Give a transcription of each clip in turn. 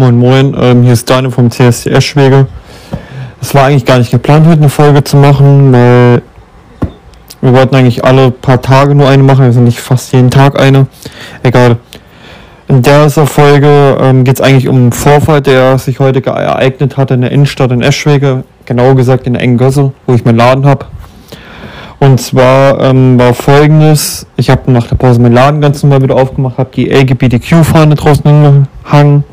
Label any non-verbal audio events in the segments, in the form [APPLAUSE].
Moin Moin, ähm, hier ist Daniel vom CSDS Schwege. Es war eigentlich gar nicht geplant, heute eine Folge zu machen, weil wir wollten eigentlich alle paar Tage nur eine machen, also nicht fast jeden Tag eine. Egal. In dieser Folge ähm, geht es eigentlich um einen Vorfall, der sich heute ereignet hat in der Innenstadt in Eschwege, genauer gesagt in der Engen wo ich meinen Laden habe. Und zwar ähm, war folgendes, ich habe nach der Pause meinen Laden ganz normal wieder aufgemacht, habe die LGBTQ-Fahne draußen hingehangen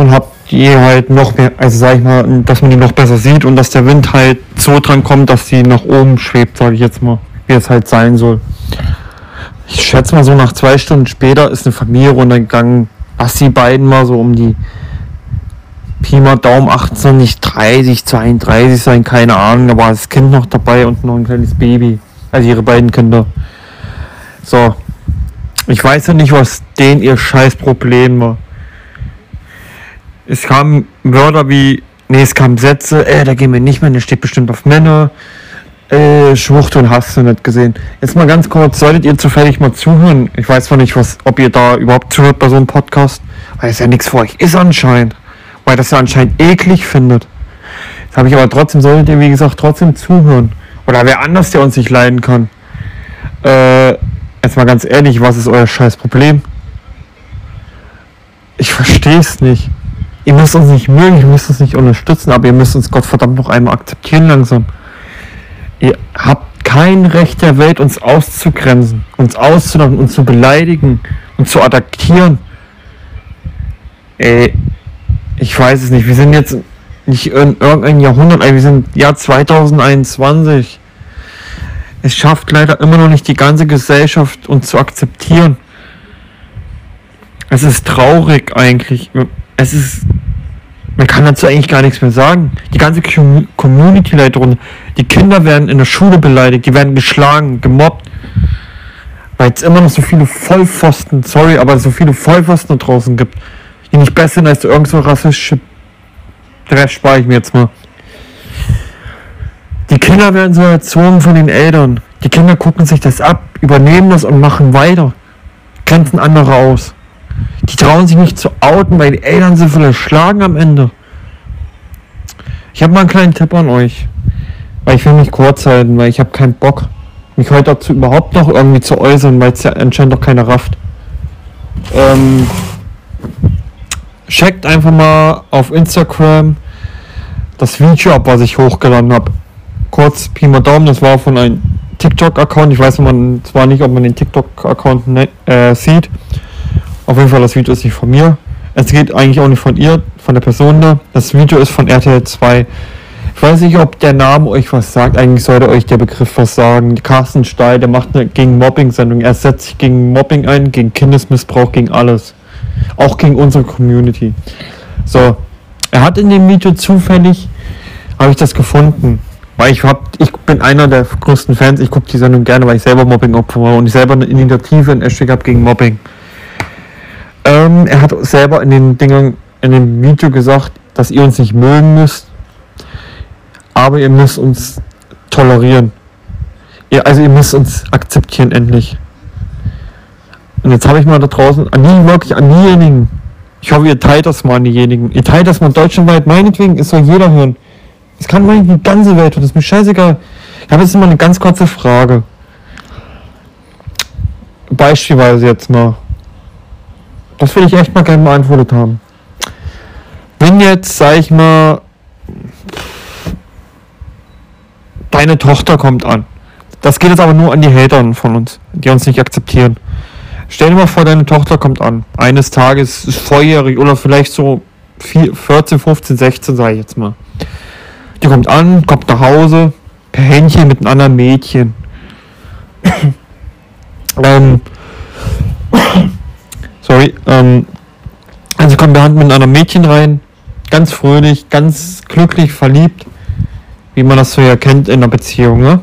und habe die halt noch mehr, also sag ich mal, dass man die noch besser sieht und dass der Wind halt so dran kommt, dass sie nach oben schwebt, sage ich jetzt mal, wie es halt sein soll. Ich schätze mal so nach zwei Stunden später ist eine Familie runtergegangen, dass die beiden mal so um die Pi mal Daumen 18, nicht 30, 32 sein, keine Ahnung, da war das Kind noch dabei und noch ein kleines Baby. Also ihre beiden Kinder. So. Ich weiß ja nicht, was denen ihr scheiß Problem war. Es kamen Wörter wie, nee, es kamen Sätze, äh, da gehen wir nicht mehr, der steht bestimmt auf Männer. Äh, Schwuchteln hast du nicht gesehen. Jetzt mal ganz kurz, solltet ihr zufällig mal zuhören? Ich weiß zwar nicht, was, ob ihr da überhaupt zuhört bei so einem Podcast, weil es ja nichts für euch ist anscheinend weil das ja anscheinend eklig findet. Das habe ich aber trotzdem, solltet ihr wie gesagt trotzdem zuhören. Oder wer anders, der uns nicht leiden kann. Äh, jetzt mal ganz ehrlich, was ist euer scheiß Problem? Ich verstehe es nicht. Ihr müsst uns nicht mögen, ihr müsst uns nicht unterstützen, aber ihr müsst uns Gottverdammt noch einmal akzeptieren langsam. Ihr habt kein Recht der Welt, uns auszugrenzen, uns auszulachen, uns zu beleidigen und zu attackieren. Ey, ich weiß es nicht. Wir sind jetzt nicht in irgendein Jahrhundert, wir sind Jahr 2021. Es schafft leider immer noch nicht die ganze Gesellschaft uns zu akzeptieren. Es ist traurig eigentlich. Es ist. Man kann dazu eigentlich gar nichts mehr sagen. Die ganze Community leidet runter. Die Kinder werden in der Schule beleidigt, die werden geschlagen, gemobbt. Weil es immer noch so viele Vollpfosten, sorry, aber so viele Vollpfosten da draußen gibt die nicht besser sind als irgend so rassistische Dreck, spare ich mir jetzt mal. Die Kinder werden so erzogen von den Eltern. Die Kinder gucken sich das ab, übernehmen das und machen weiter. Grenzen andere aus. Die trauen sich nicht zu outen, weil die Eltern sie vielleicht schlagen am Ende. Ich habe mal einen kleinen Tipp an euch. Weil ich will mich kurz halten, weil ich habe keinen Bock, mich heute dazu überhaupt noch irgendwie zu äußern, weil es ja anscheinend doch keiner rafft. Ähm, checkt einfach mal auf Instagram das Video ab, was ich hochgeladen habe. Kurz Pi mal Daumen, das war von einem TikTok-Account. Ich weiß man zwar nicht, ob man den TikTok-Account ne, äh, sieht. Auf jeden Fall, das Video ist nicht von mir. Es geht eigentlich auch nicht von ihr, von der Person da. Das Video ist von RTL 2. Ich weiß nicht, ob der Name euch was sagt. Eigentlich sollte euch der Begriff was sagen. Carsten Steil, der macht eine gegen Mobbing-Sendung. Er setzt sich gegen Mobbing ein, gegen Kindesmissbrauch, gegen alles. Auch gegen unsere Community. So, er hat in dem Video zufällig, habe ich das gefunden, weil ich hab, ich bin einer der größten Fans, ich gucke die Sendung gerne, weil ich selber Mobbing-Opfer war und ich selber eine Initiative in Eschwig habe gegen Mobbing. Ähm, er hat selber in den Dingen, in dem Video gesagt, dass ihr uns nicht mögen müsst, aber ihr müsst uns tolerieren. Ihr, also ihr müsst uns akzeptieren endlich. Und jetzt habe ich mal da draußen, an die wirklich, an diejenigen, ich hoffe, ihr teilt das mal an diejenigen. Ihr teilt das mal deutschlandweit, meinetwegen, es soll jeder hören. Es kann meinetwegen die ganze Welt hören, das ist mir scheißegal. Ich habe jetzt mal eine ganz kurze Frage. Beispielsweise jetzt mal. Das will ich echt mal gerne beantwortet haben. Wenn jetzt, sag ich mal, deine Tochter kommt an. Das geht jetzt aber nur an die Hatern von uns, die uns nicht akzeptieren. Stell dir mal vor, deine Tochter kommt an. Eines Tages ist volljährig oder vielleicht so 14, 15, 16, sage ich jetzt mal. Die kommt an, kommt nach Hause, per Händchen mit einem anderen Mädchen. [CLEARS THROAT] ähm, sorry, ähm, also kommt per Hand mit einem Mädchen rein, ganz fröhlich, ganz glücklich, verliebt, wie man das so ja kennt in einer Beziehung, ne?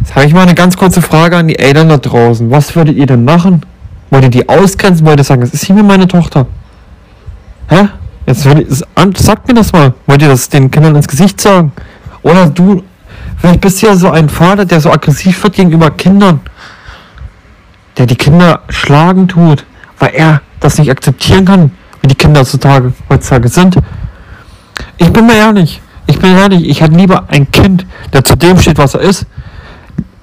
Jetzt habe ich mal eine ganz kurze Frage an die Eltern da draußen. Was würdet ihr denn machen? Wollt ihr die ausgrenzen? Wollt ihr sagen, das ist hier meine Tochter? Hä? Jetzt würde sagt mir das mal. Wollt ihr das den Kindern ins Gesicht sagen? Oder du, vielleicht bist du ja so ein Vater, der so aggressiv wird gegenüber Kindern. Der die Kinder schlagen tut, weil er das nicht akzeptieren kann, wie die Kinder heutzutage, heutzutage sind. Ich bin mir ehrlich, ich bin ehrlich, ich hätte lieber ein Kind, der zu dem steht, was er ist.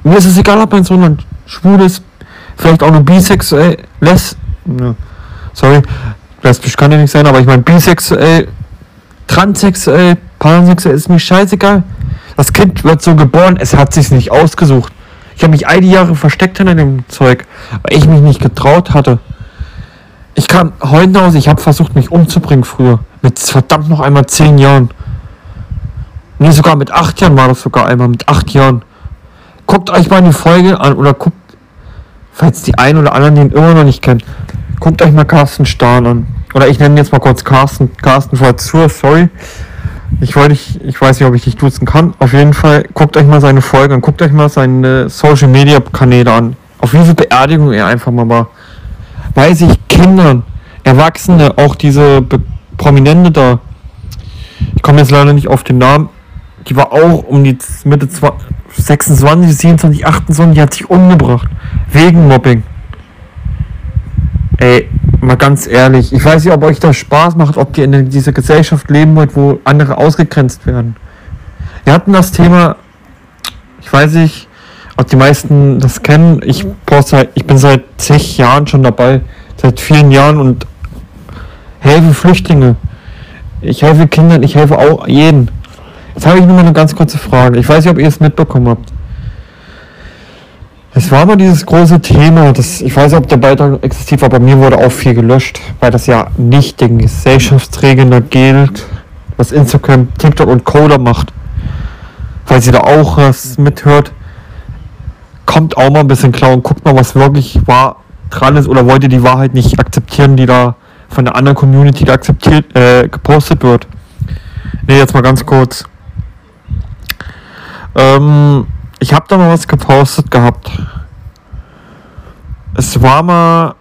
Mir ist es egal, ob mein Sohn ein schwul ist, vielleicht auch nur bisexuell, les, ne, sorry, lesbisch kann ja nicht sein, aber ich meine bisexuell, transsexuell, pansexuell, ist mir scheißegal. Das Kind wird so geboren, es hat sich nicht ausgesucht. Ich habe mich all die Jahre versteckt hinter dem Zeug, weil ich mich nicht getraut hatte. Ich kam heute Hause, ich habe versucht, mich umzubringen früher. Mit verdammt noch einmal zehn Jahren. Nee, sogar mit acht Jahren war das sogar einmal, mit acht Jahren. Guckt euch mal die Folge an oder guckt, falls die einen oder anderen den immer noch nicht kennen, guckt euch mal Carsten Stahn an. Oder ich nenne jetzt mal kurz Carsten, Carsten Schwarzur, sorry. Ich wollte, ich, ich weiß nicht, ob ich dich duzen kann. Auf jeden Fall, guckt euch mal seine Folge an, guckt euch mal seine Social Media Kanäle an. Auf wie viel Beerdigung er einfach mal war. Weil sich Kindern, Erwachsene, auch diese Be Prominente da, ich komme jetzt leider nicht auf den Namen, die war auch um die Mitte 26, 27, 28, die hat sich umgebracht. Wegen Mobbing. Ey, mal ganz ehrlich, ich weiß nicht, ob euch das Spaß macht, ob ihr in dieser Gesellschaft leben wollt, wo andere ausgegrenzt werden. Wir hatten das Thema, ich weiß nicht, ob die meisten das kennen. Ich, poste, ich bin seit zig Jahren schon dabei, seit vielen Jahren und helfe Flüchtlinge. Ich helfe Kindern, ich helfe auch jeden. Jetzt habe ich nur mal eine ganz kurze Frage. Ich weiß nicht, ob ihr es mitbekommen habt. Es war mal dieses große Thema, das, ich weiß nicht, ob der Beitrag existiert war, bei mir wurde auch viel gelöscht, weil das ja nicht den Gesellschaftsregeln gilt, was Instagram, TikTok und Coder macht. Weil sie da auch was mithört. Kommt auch mal ein bisschen klar und guckt mal, was wirklich wahr dran ist oder wollt ihr die Wahrheit nicht akzeptieren, die da von der anderen Community akzeptiert, äh, gepostet wird. Ne, jetzt mal ganz kurz. Ähm, ich habe da mal was gepostet gehabt. Es war mal,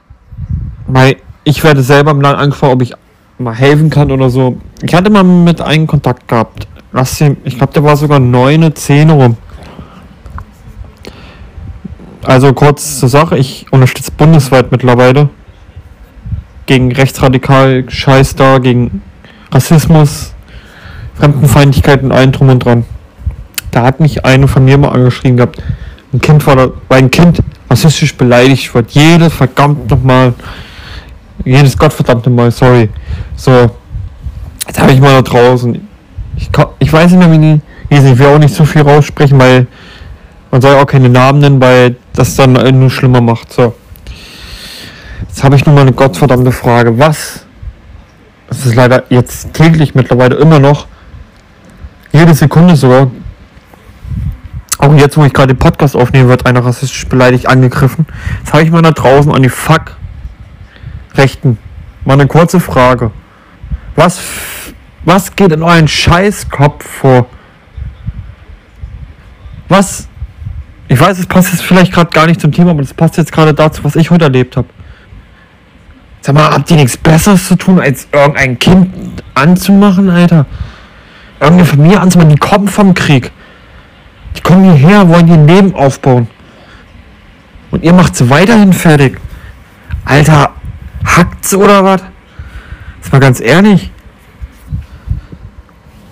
mal ich werde selber im Land angefragt, ob ich mal helfen kann oder so. Ich hatte mal mit einem Kontakt gehabt. Lass ihn, ich glaube, der war sogar 9, 10 rum. Also kurz zur Sache, ich unterstütze bundesweit mittlerweile gegen rechtsradikal Scheiß da, gegen Rassismus, Fremdenfeindlichkeit und allen drum und dran. Da hat mich eine von mir mal angeschrieben gehabt. Ein Kind war da, weil ein Kind rassistisch beleidigt wird. Jedes verdammt nochmal. Jedes gottverdammte Mal, sorry. So. Jetzt habe ich mal da draußen. Ich, ich weiß nicht mehr, wie die. Ich will auch nicht so viel raussprechen, weil man soll auch keine Namen nennen, weil das dann nur schlimmer macht. So. Jetzt habe ich nur mal eine gottverdammte Frage. Was? Das ist leider jetzt täglich mittlerweile immer noch. Jede Sekunde sogar auch jetzt, wo ich gerade den Podcast aufnehme, wird einer rassistisch beleidigt angegriffen. Jetzt habe ich mal da draußen an die Fuck Rechten. Mal eine kurze Frage. Was, was geht in euren Scheißkopf vor? Was? Ich weiß, es passt jetzt vielleicht gerade gar nicht zum Thema, aber das passt jetzt gerade dazu, was ich heute erlebt habe. Sag mal, habt ihr nichts Besseres zu tun, als irgendein Kind anzumachen, Alter? Irgendeine Familie anzumachen, die kommen vom Krieg. Die kommen hierher, wollen ein Leben aufbauen. Und ihr macht sie weiterhin fertig. Alter, hackt's oder was? Ist mal ganz ehrlich.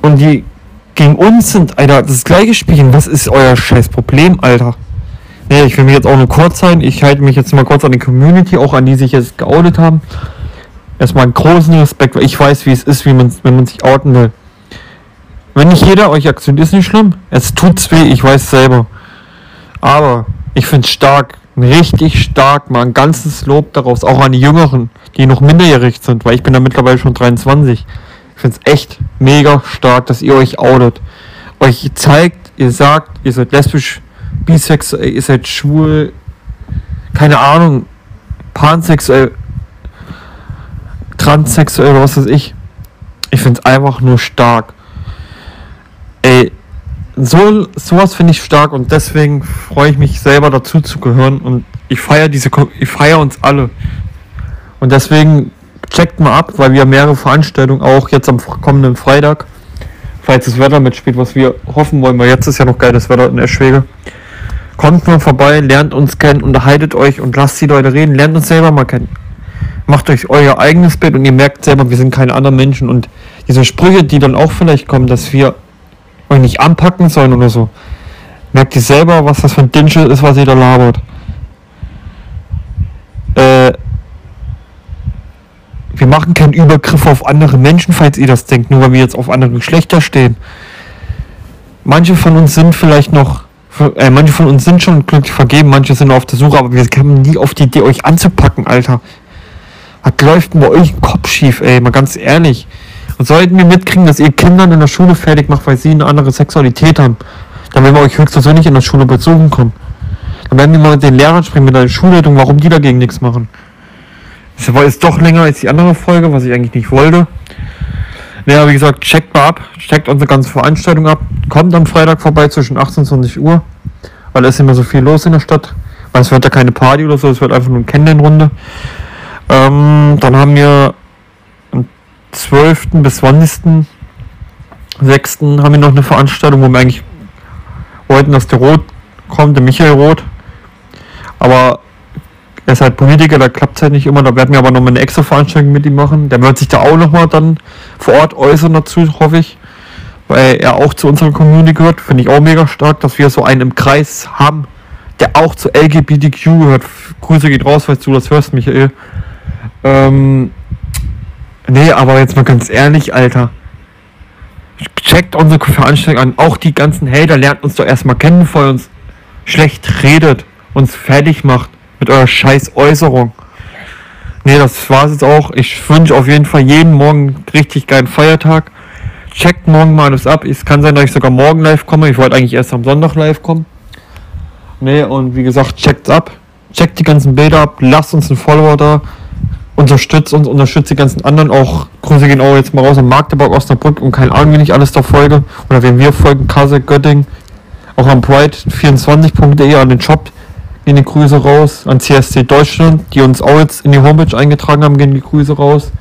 Und die gegen uns sind, Alter, das gleiche Spiel. Was ist euer scheiß Problem, Alter? Nee, ich will mich jetzt auch nur kurz sein. Ich halte mich jetzt mal kurz an die Community, auch an die sich jetzt geoutet haben. Erstmal einen großen Respekt, weil ich weiß, wie es ist, wie man, wenn man sich outen will. Wenn nicht jeder euch akzeptiert, ist nicht schlimm. Es tut's weh, ich weiß selber. Aber ich finde es stark, richtig stark, mal ein ganzes Lob daraus, auch an die Jüngeren, die noch minderjährig sind, weil ich bin da mittlerweile schon 23. Ich finde es echt mega stark, dass ihr euch outet. Euch zeigt, ihr sagt, ihr seid lesbisch, bisexuell, ihr seid schwul, keine Ahnung, pansexuell, transsexuell, was weiß ich. Ich finde es einfach nur stark. Ey, so, sowas finde ich stark und deswegen freue ich mich selber dazu zu gehören und ich feiere diese, ich feiere uns alle. Und deswegen checkt mal ab, weil wir mehrere Veranstaltungen auch jetzt am kommenden Freitag, falls das Wetter mitspielt, was wir hoffen wollen, weil jetzt ist ja noch geiles Wetter in Eschwege. Kommt mal vorbei, lernt uns kennen, unterhaltet euch und lasst die Leute reden, lernt uns selber mal kennen. macht euch euer eigenes Bild und ihr merkt selber, wir sind keine anderen Menschen. Und diese Sprüche, die dann auch vielleicht kommen, dass wir euch nicht anpacken sollen oder so, merkt ihr selber, was das für ein Dinschel ist, was ihr da labert. Äh, wir machen keinen Übergriff auf andere Menschen, falls ihr das denkt, nur weil wir jetzt auf andere Geschlechter stehen. Manche von uns sind vielleicht noch, äh, manche von uns sind schon glücklich vergeben, manche sind auf der Suche, aber wir kamen nie auf die Idee, euch anzupacken, Alter. Was läuft denn bei euch Kopf schief, ey, mal ganz ehrlich. Und sollten wir mitkriegen, dass ihr Kindern in der Schule fertig macht, weil sie eine andere Sexualität haben, dann werden wir euch höchstpersönlich in der Schule besuchen kommen. Dann werden wir mal mit den Lehrern sprechen, mit der Schulleitung, warum die dagegen nichts machen. Das war jetzt doch länger als die andere Folge, was ich eigentlich nicht wollte. Naja, wie gesagt, checkt mal ab, checkt unsere ganze Veranstaltung ab. Kommt am Freitag vorbei zwischen 18 und 20 Uhr, weil es ist immer so viel los in der Stadt. Weil es wird ja keine Party oder so, es wird einfach nur eine Kennenlernrunde. Ähm, dann haben wir am 12. bis 20. 6. haben wir noch eine Veranstaltung, wo wir eigentlich wollten, dass der Rot kommt, der Michael Roth. Aber er ist halt Politiker, da klappt es halt nicht immer. Da werden wir aber nochmal eine extra Veranstaltung mit ihm machen. Der wird sich da auch nochmal dann vor Ort äußern dazu, hoffe ich. Weil er auch zu unserer Community gehört. Finde ich auch mega stark, dass wir so einen im Kreis haben, der auch zu LGBTQ gehört. Grüße geht raus, falls du das hörst, Michael. Ähm, nee, aber jetzt mal ganz ehrlich, Alter. Checkt unsere Veranstaltung an. Auch die ganzen Hater lernt uns doch erstmal kennen, bevor ihr uns schlecht redet, uns fertig macht mit eurer scheiß Äußerung. Nee, das war's jetzt auch. Ich wünsche auf jeden Fall jeden Morgen richtig geilen Feiertag. Checkt morgen mal alles ab. Es kann sein, dass ich sogar morgen live komme. Ich wollte eigentlich erst am Sonntag live kommen. Nee, und wie gesagt, checkt's ab. Checkt die ganzen Bilder ab. Lasst uns einen Follower da unterstützt uns, unterstützt die ganzen anderen auch. Grüße gehen auch jetzt mal raus an Magdeburg, Osnabrück und keine Ahnung, wie nicht alles da folge. Oder wenn wir folgen, Kasse, Göttingen. Auch an pride24.de, an den Shop gehen die Grüße raus. An CSC Deutschland, die uns auch jetzt in die Homepage eingetragen haben, gehen die Grüße raus.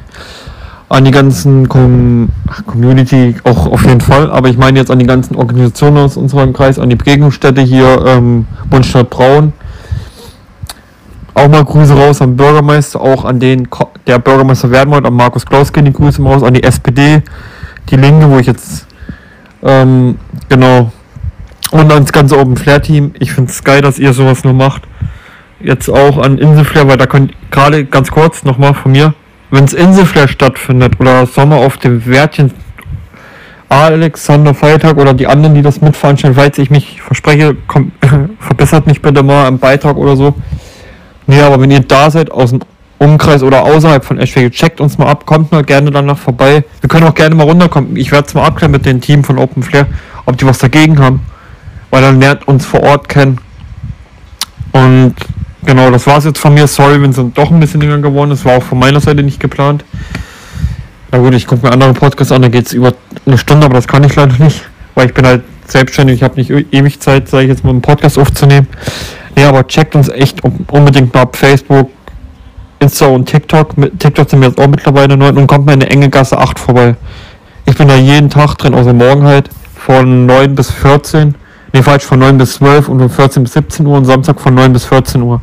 An die ganzen Com Community auch auf jeden Fall, aber ich meine jetzt an die ganzen Organisationen aus unserem Kreis, an die Begegnungsstätte hier, ähm, Bundesstadt Braun, auch mal Grüße raus am Bürgermeister, auch an den, der Bürgermeister werden wollte, an Markus Klaus gehen die Grüße raus, an die SPD, die Linke, wo ich jetzt, ähm, genau, und ans ganze Open Flair Team. Ich finde es geil, dass ihr sowas nur macht. Jetzt auch an Inselflair, weil da könnt gerade ganz kurz nochmal von mir, wenn es Inselflair stattfindet oder Sommer auf dem Wärtchen, Alexander Feiertag oder die anderen, die das mitveranstalten, falls ich mich verspreche, komm, [LAUGHS] verbessert mich bitte mal im Beitrag oder so. Nee, aber wenn ihr da seid, aus dem Umkreis oder außerhalb von Eschwege, checkt uns mal ab, kommt mal gerne danach vorbei. Wir können auch gerne mal runterkommen. Ich werde es mal abklären mit dem Team von Open Flair, ob die was dagegen haben. Weil dann lernt uns vor Ort kennen. Und genau, das war es jetzt von mir. Sorry, wenn es doch ein bisschen länger geworden ist. War auch von meiner Seite nicht geplant. Na gut, ich gucke mir andere Podcasts an, da geht es über eine Stunde, aber das kann ich leider nicht. Weil ich bin halt selbstständig, ich habe nicht ewig Zeit, sage ich jetzt mal, einen Podcast aufzunehmen. Nee, aber checkt uns echt unbedingt mal ab Facebook, Insta und TikTok. Mit TikTok sind wir jetzt auch mittlerweile neu und kommt mal in eine enge Gasse 8 vorbei. Ich bin da jeden Tag drin, außer morgen halt, von 9 bis 14. Ne, falsch, von 9 bis 12 und von 14 bis 17 Uhr und Samstag von 9 bis 14 Uhr.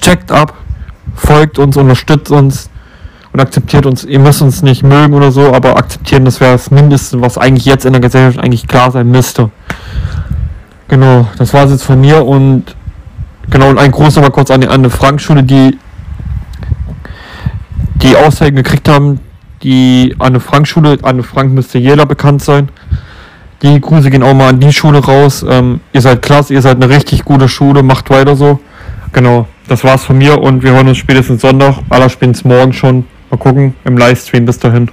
Checkt ab, folgt uns, unterstützt uns und akzeptiert uns. Ihr müsst uns nicht mögen oder so, aber akzeptieren, das wäre das Mindeste, was eigentlich jetzt in der Gesellschaft eigentlich klar sein müsste. Genau, das war es jetzt von mir und Genau, und ein großer mal kurz an die Anne-Frank-Schule, die die Aussagen gekriegt haben, die Anne-Frank-Schule, Anne Frank müsste jeder bekannt sein. Die Grüße gehen auch mal an die Schule raus. Ähm, ihr seid klasse, ihr seid eine richtig gute Schule, macht weiter so. Genau, das war's von mir und wir hören uns spätestens Sonntag, aller spätestens morgen schon. Mal gucken im Livestream bis dahin.